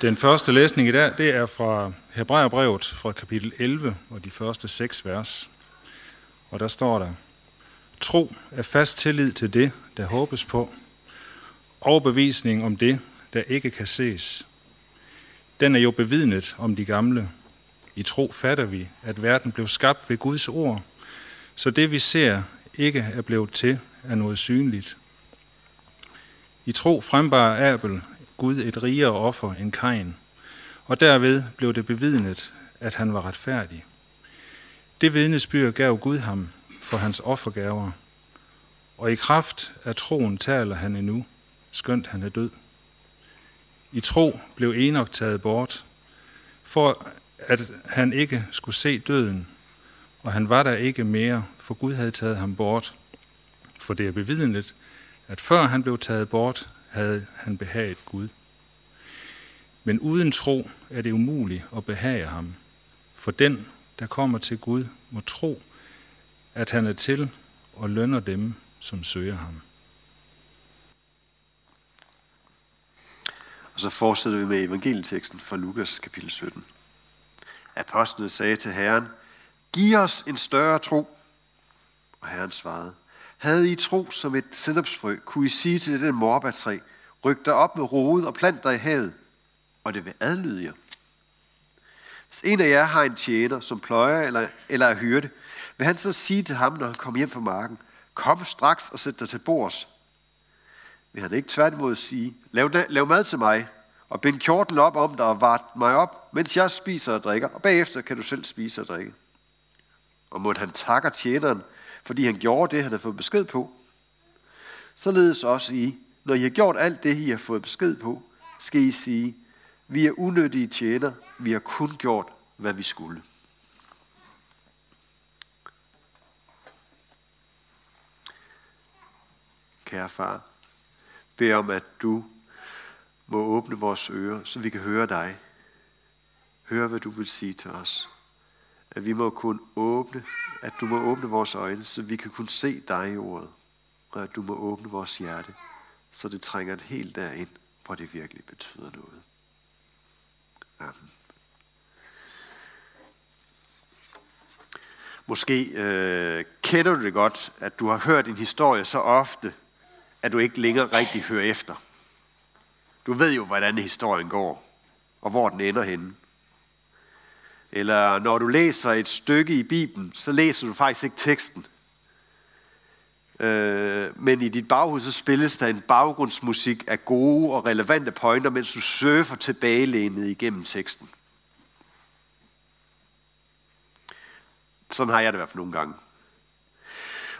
Den første læsning i dag, det er fra Hebræerbrevet fra kapitel 11 og de første seks vers. Og der står der, Tro er fast tillid til det, der håbes på, overbevisning om det, der ikke kan ses. Den er jo bevidnet om de gamle. I tro fatter vi, at verden blev skabt ved Guds ord, så det vi ser ikke er blevet til af noget synligt. I tro frembar Abel Gud et rigere offer end Kain, og derved blev det bevidnet, at han var retfærdig. Det vidnesbyrd gav Gud ham for hans offergaver, og i kraft af troen taler han endnu, skønt han er død. I tro blev Enoch taget bort, for at han ikke skulle se døden, og han var der ikke mere, for Gud havde taget ham bort. For det er bevidnet, at før han blev taget bort, havde han behaget Gud. Men uden tro er det umuligt at behage ham, for den, der kommer til Gud, må tro, at han er til og lønner dem, som søger ham. Og så fortsætter vi med evangelieteksten fra Lukas kapitel 17. Apostlene sagde til Herren, Giv os en større tro. Og Herren svarede, havde I tro som et sennepsfrø, kunne I sige til den morbærtræ, ryk dig op med rode og plant dig i havet, og det vil adlyde jer. Hvis en af jer har en tjener, som pløjer eller, eller er hyrde, vil han så sige til ham, når han kommer hjem fra marken, kom straks og sæt dig til bords. Vil han ikke tværtimod sige, lav, lav mad til mig, og bind kjorten op om dig og vart mig op, mens jeg spiser og drikker, og bagefter kan du selv spise og drikke. Og måtte han takker tjeneren, fordi han gjorde det, han havde fået besked på. Således også I, når I har gjort alt det, I har fået besked på, skal I sige, vi er unødige tjener, vi har kun gjort, hvad vi skulle. Kære far, bed om, at du må åbne vores ører, så vi kan høre dig. Høre, hvad du vil sige til os. At vi må kun åbne, at du må åbne vores øjne, så vi kan kunne se dig i ordet. Og at du må åbne vores hjerte, så det trænger et helt derind, hvor det virkelig betyder noget. Amen. Måske øh, kender du det godt, at du har hørt en historie så ofte, at du ikke længere rigtig hører efter. Du ved jo, hvordan historien går, og hvor den ender henne. Eller når du læser et stykke i Bibelen, så læser du faktisk ikke teksten. Øh, men i dit baghus, så spilles der en baggrundsmusik af gode og relevante pointer, mens du surfer tilbagelænet igennem teksten. Sådan har jeg det i hvert fald nogle gange.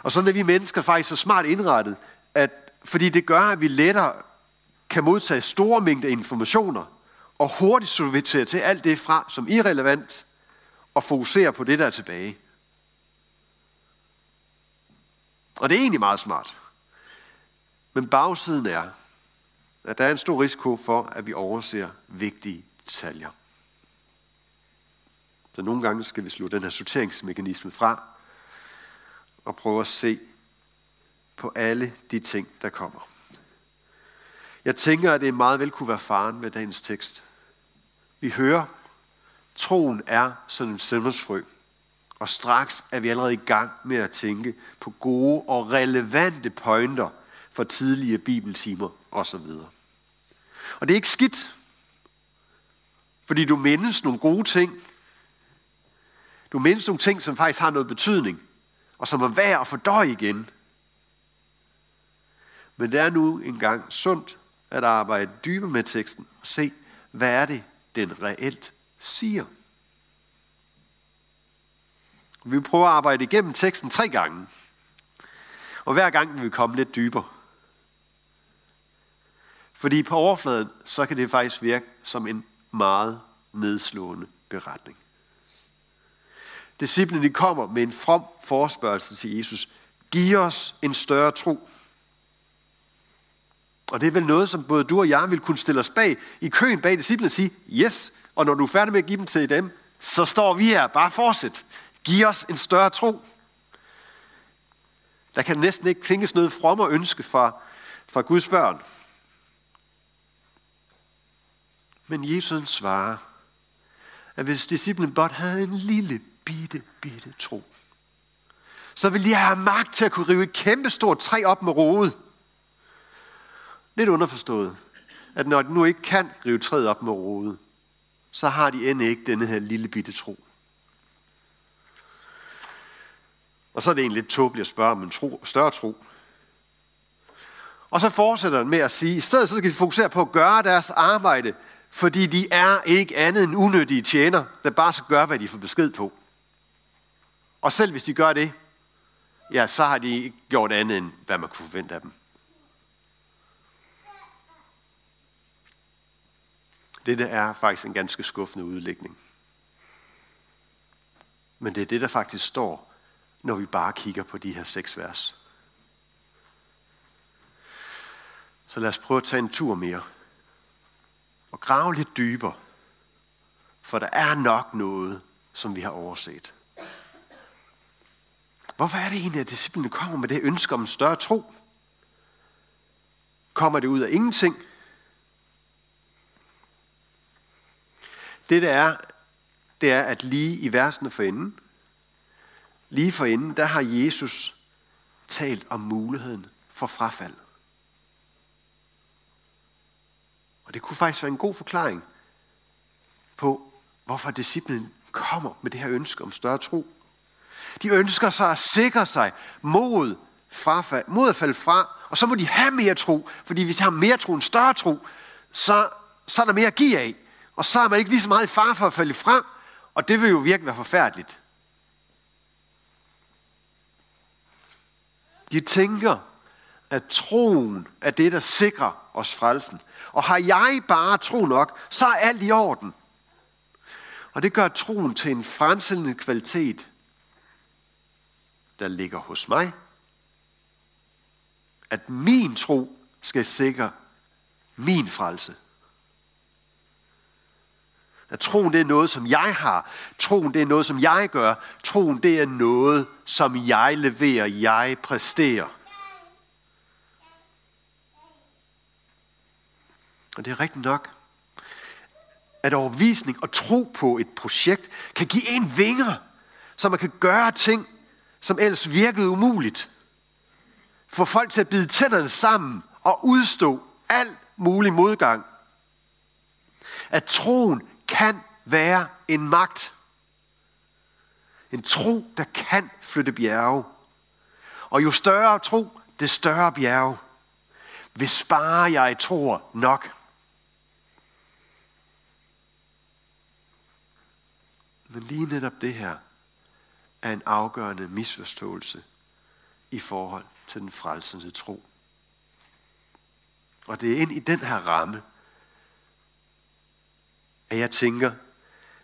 Og sådan er vi mennesker faktisk så smart indrettet, at fordi det gør, at vi lettere kan modtage store mængder informationer, og hurtigt sortere til alt det fra som irrelevant, og fokusere på det, der er tilbage. Og det er egentlig meget smart. Men bagsiden er, at der er en stor risiko for, at vi overser vigtige detaljer. Så nogle gange skal vi slå den her sorteringsmekanisme fra, og prøve at se på alle de ting, der kommer. Jeg tænker, at det meget vel kunne være faren med dagens tekst. Vi hører, troen er som en søndagsfrø. Og straks er vi allerede i gang med at tænke på gode og relevante pointer for tidlige bibeltimer osv. Og det er ikke skidt, fordi du mindes nogle gode ting. Du mindes nogle ting, som faktisk har noget betydning, og som er værd at fordøje igen. Men det er nu engang sundt at arbejde dybere med teksten og se, hvad er det, den reelt siger. Vi prøver at arbejde igennem teksten tre gange. Og hver gang vil vi komme lidt dybere. Fordi på overfladen, så kan det faktisk virke som en meget nedslående beretning. Disciplene de kommer med en from forspørgsel til Jesus. Giv os en større tro. Og det er vel noget, som både du og jeg vil kunne stille os bag i køen bag disciplene og sige, yes, og når du er færdig med at give dem til dem, så står vi her, bare fortsæt. Giv os en større tro. Der kan næsten ikke klinges noget from og ønske fra, fra Guds børn. Men Jesus svarer, at hvis disciplen blot havde en lille bitte, bitte tro, så ville de have magt til at kunne rive et kæmpestort træ op med rodet. Lidt underforstået, at når de nu ikke kan rive træet op med rodet, så har de end ikke denne her lille bitte tro. Og så er det egentlig lidt tåbeligt at spørge om en tro, større tro. Og så fortsætter han med at sige, i stedet så skal de fokusere på at gøre deres arbejde, fordi de er ikke andet end unødige tjener, der bare skal gøre, hvad de får besked på. Og selv hvis de gør det, ja, så har de ikke gjort andet end, hvad man kunne forvente af dem. Dette er faktisk en ganske skuffende udlægning. Men det er det, der faktisk står, når vi bare kigger på de her seks vers. Så lad os prøve at tage en tur mere og grave lidt dybere. For der er nok noget, som vi har overset. Hvorfor er det egentlig, at disciplene kommer med det ønske om en større tro? Kommer det ud af ingenting? Det der er, det er, at lige i versene for enden, lige for enden, der har Jesus talt om muligheden for frafald. Og det kunne faktisk være en god forklaring på, hvorfor disciplen kommer med det her ønske om større tro. De ønsker sig at sikre sig mod, frafald, mod at falde fra, og så må de have mere tro, fordi hvis de har mere tro, en større tro, så, så er der mere at give af. Og så er man ikke lige så meget i far for at falde fra, og det vil jo virkelig være forfærdeligt. De tænker, at troen er det, der sikrer os frelsen. Og har jeg bare tro nok, så er alt i orden. Og det gør troen til en frelsende kvalitet, der ligger hos mig. At min tro skal sikre min frelse. At troen det er noget, som jeg har. Troen det er noget, som jeg gør. Troen det er noget, som jeg leverer, jeg præsterer. Og det er rigtigt nok, at overvisning og tro på et projekt kan give en vinger, så man kan gøre ting, som ellers virkede umuligt. Få folk til at bide tænderne sammen og udstå al mulig modgang. At troen kan være en magt. En tro, der kan flytte bjerge. Og jo større tro, det større bjerge. Hvis bare jeg tror nok. Men lige netop det her er en afgørende misforståelse i forhold til den frelsende tro. Og det er ind i den her ramme, at jeg tænker,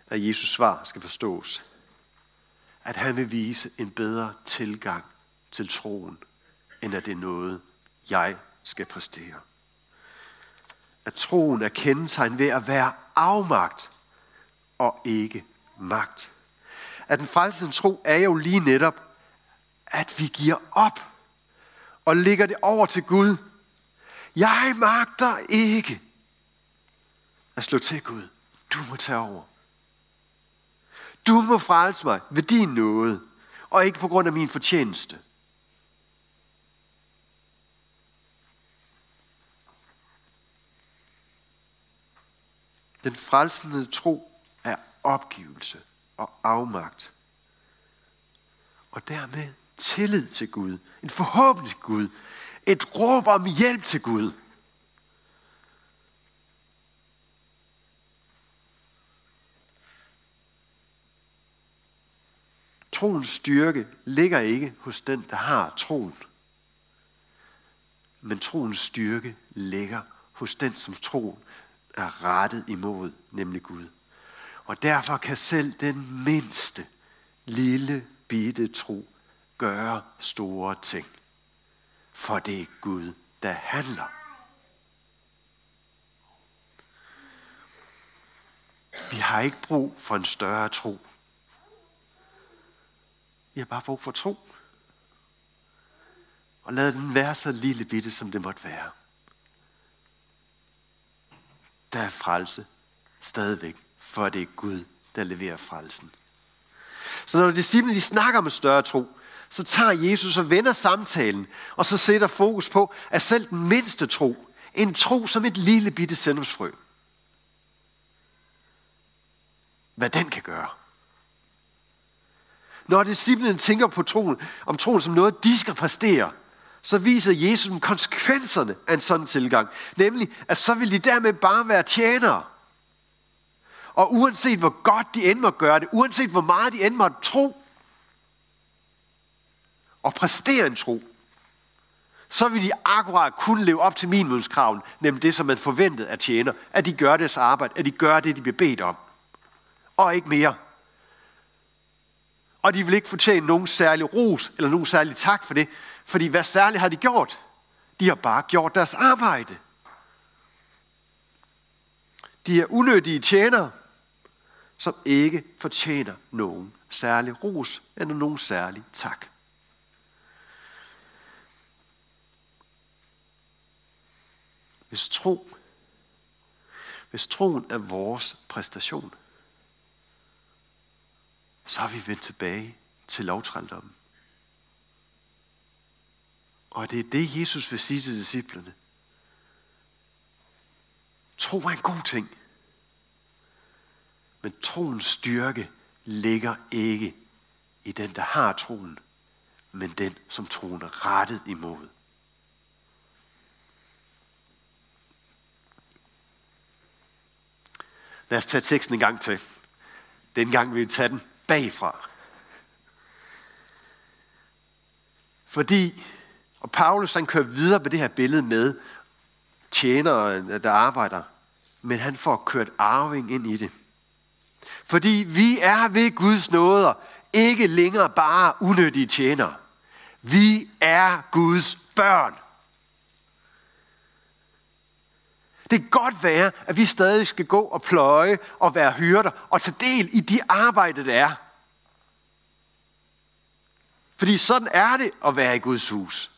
at Jesus svar skal forstås. At han vil vise en bedre tilgang til troen, end at det er noget, jeg skal præstere. At troen er kendetegn ved at være afmagt og ikke magt. At den frelsende tro er jo lige netop, at vi giver op og lægger det over til Gud. Jeg magter ikke at slå til Gud. Du må tage over. Du må frelse mig ved din nåde, og ikke på grund af min fortjeneste. Den frelsende tro er opgivelse og afmagt. Og dermed tillid til Gud. En forhåbentlig Gud. Et råb om hjælp til Gud. Troens styrke ligger ikke hos den, der har troen. Men troens styrke ligger hos den, som troen er rettet imod, nemlig Gud. Og derfor kan selv den mindste lille bitte tro gøre store ting. For det er Gud, der handler. Vi har ikke brug for en større tro. Vi har bare brug for tro. Og lad den være så lille bitte, som det måtte være. Der er frelse stadigvæk, for det er Gud, der leverer frelsen. Så når disciplene de snakker om større tro, så tager Jesus og vender samtalen, og så sætter fokus på, at selv den mindste tro, en tro som et lille bitte sennepsfrø, hvad den kan gøre. Når disciplinen tænker på troen, om troen som noget, de skal præstere, så viser Jesus dem konsekvenserne af en sådan tilgang. Nemlig, at så vil de dermed bare være tjenere. Og uanset hvor godt de end måtte gøre det, uanset hvor meget de end måtte tro, og præstere en tro, så vil de akkurat kunne leve op til minimumskraven, nemlig det, som man forventede af tjener, at de gør deres arbejde, at de gør det, de bliver bedt om. Og ikke mere. Og de vil ikke fortjene nogen særlig ros eller nogen særlig tak for det, fordi hvad særligt har de gjort? De har bare gjort deres arbejde. De er unødige tjenere, som ikke fortjener nogen særlig ros eller nogen særlig tak. Hvis tro, hvis troen er vores præstation, så er vi vendt tilbage til lovtrældommen. Og det er det, Jesus vil sige til disciplene. Tro er en god ting. Men troens styrke ligger ikke i den, der har troen, men den, som troen er rettet imod. Lad os tage teksten en gang til. Den gang vil vi tage den bagfra. Fordi, og Paulus han kører videre med det her billede med tjenere, der arbejder, men han får kørt arving ind i det. Fordi vi er ved Guds nåder ikke længere bare unødige tjenere. Vi er Guds børn. Det kan godt være, at vi stadig skal gå og pløje og være hyrder og tage del i de arbejde, der er. Fordi sådan er det at være i Guds hus.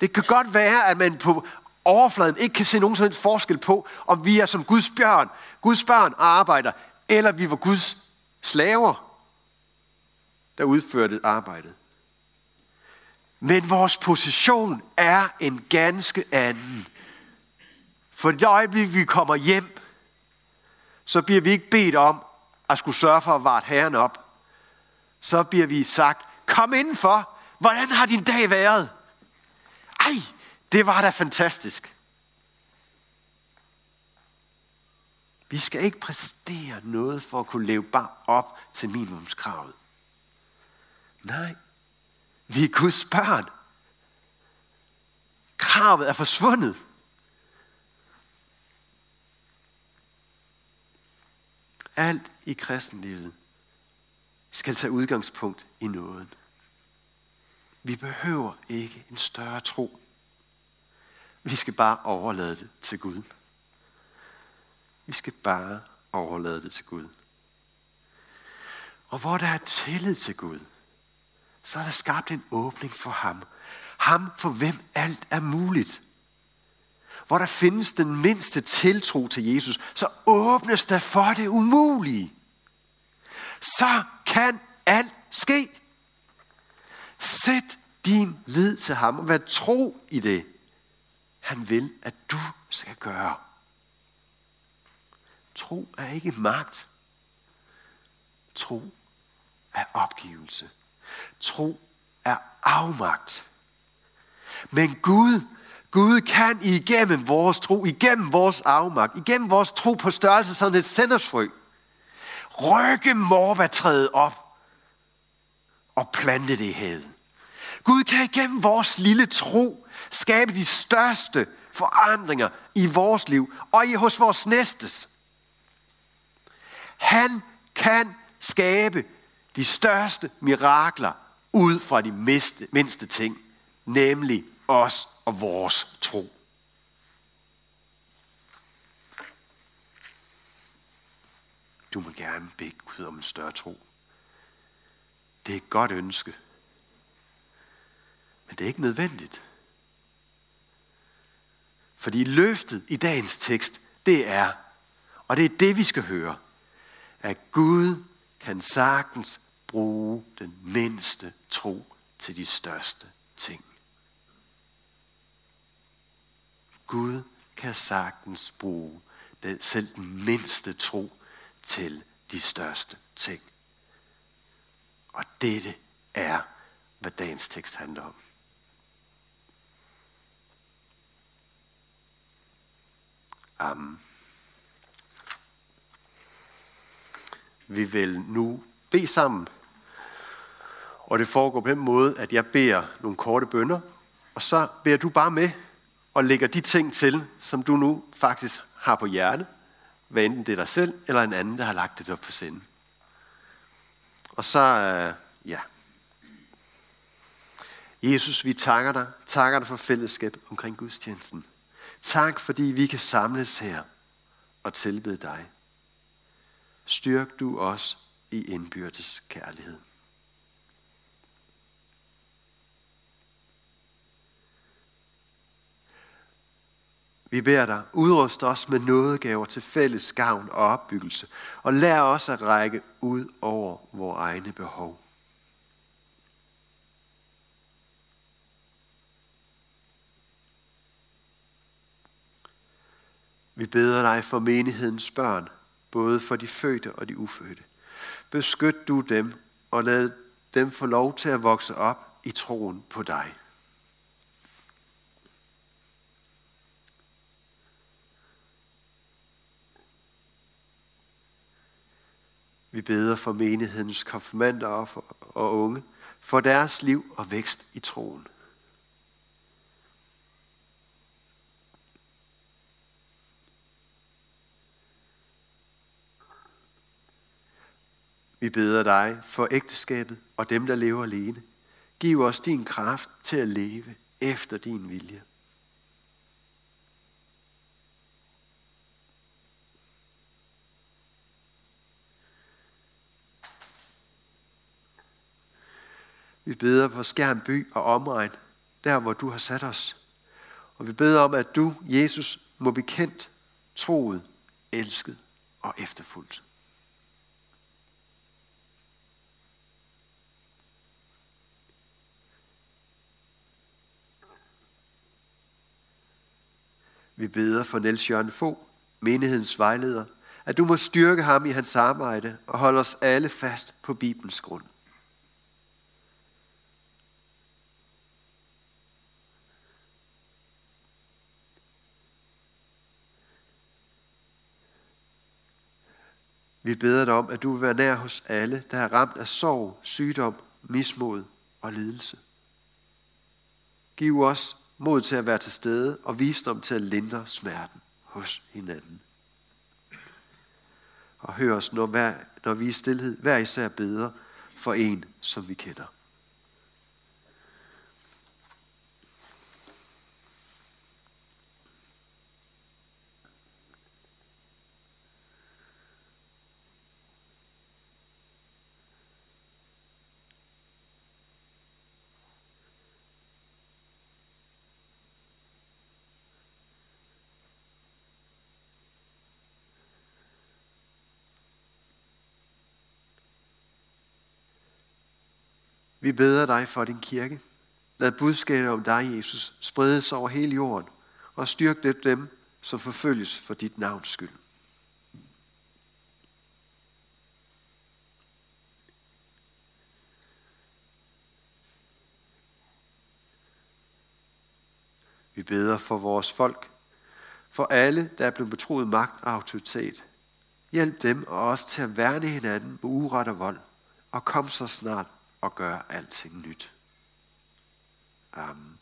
Det kan godt være, at man på overfladen ikke kan se nogen sådan forskel på, om vi er som Guds børn, Guds børn og arbejder, eller vi var Guds slaver, der udførte arbejdet. Men vores position er en ganske anden. For det øjeblik, vi kommer hjem, så bliver vi ikke bedt om at skulle sørge for at varte herren op. Så bliver vi sagt, kom indenfor. Hvordan har din dag været? Ej, det var da fantastisk. Vi skal ikke præstere noget for at kunne leve bare op til minimumskravet. Nej, vi er Guds børn. Kravet er forsvundet. Alt i kristenlivet skal tage udgangspunkt i nåden. Vi behøver ikke en større tro. Vi skal bare overlade det til Gud. Vi skal bare overlade det til Gud. Og hvor der er tillid til Gud, så er der skabt en åbning for ham. Ham, for hvem alt er muligt. Hvor der findes den mindste tiltro til Jesus, så åbnes der for det umulige. Så kan alt ske. Sæt din lid til ham og vær tro i det, han vil, at du skal gøre. Tro er ikke magt. Tro er opgivelse. Tro er afmagt. Men Gud, Gud kan igennem vores tro, igennem vores afmagt, igennem vores tro på størrelse som et sendersfrø, rykke morbatræet op og plante det i havet. Gud kan igennem vores lille tro skabe de største forandringer i vores liv og i hos vores næstes. Han kan skabe de største mirakler ud fra de mindste, mindste ting, nemlig os og vores tro. Du må gerne bede Gud om en større tro. Det er et godt ønske. Men det er ikke nødvendigt. Fordi løftet i dagens tekst, det er, og det er det, vi skal høre, at Gud kan sagtens bruge den mindste tro til de største ting. Gud kan sagtens bruge den, selv den mindste tro til de største ting. Og dette er, hvad dagens tekst handler om. Amen. Vi vil nu bede sammen. Og det foregår på den måde, at jeg beder nogle korte bønder, og så beder du bare med og lægger de ting til, som du nu faktisk har på hjerte, hvad enten det er dig selv eller en anden, der har lagt det op på sinde. Og så, øh, ja. Jesus, vi takker dig. Takker dig for fællesskab omkring gudstjenesten. Tak, fordi vi kan samles her og tilbede dig. Styrk du os i indbyrdes kærlighed. Vi beder dig, udrust os med nådegaver til fælles gavn og opbyggelse, og lær os at række ud over vores egne behov. Vi beder dig for menighedens børn, både for de fødte og de ufødte. Beskyt du dem, og lad dem få lov til at vokse op i troen på dig. Vi beder for menighedens konfirmander og unge, for deres liv og vækst i troen. Vi beder dig for ægteskabet og dem, der lever alene. Giv os din kraft til at leve efter din vilje. Vi beder på Skærmby og omregn, der hvor du har sat os. Og vi beder om, at du, Jesus, må blive kendt, troet, elsket og efterfulgt. Vi beder for Niels Jørgen Fogh, menighedens vejleder, at du må styrke ham i hans arbejde og holde os alle fast på Bibelens grund. Vi beder dig om, at du vil være nær hos alle, der er ramt af sorg, sygdom, mismod og lidelse. Giv os mod til at være til stede og visdom til at lindre smerten hos hinanden. Og hør os, når, hver, når vi i stillhed hver især beder for en, som vi kender. Vi beder dig for din kirke. Lad budskabet om dig, Jesus, spredes over hele jorden, og styrk det dem, som forfølges for dit navns skyld. Vi beder for vores folk, for alle, der er blevet betroet magt og autoritet. Hjælp dem og os til at værne hinanden med uret og vold, og kom så snart og gør alting nyt. Amen.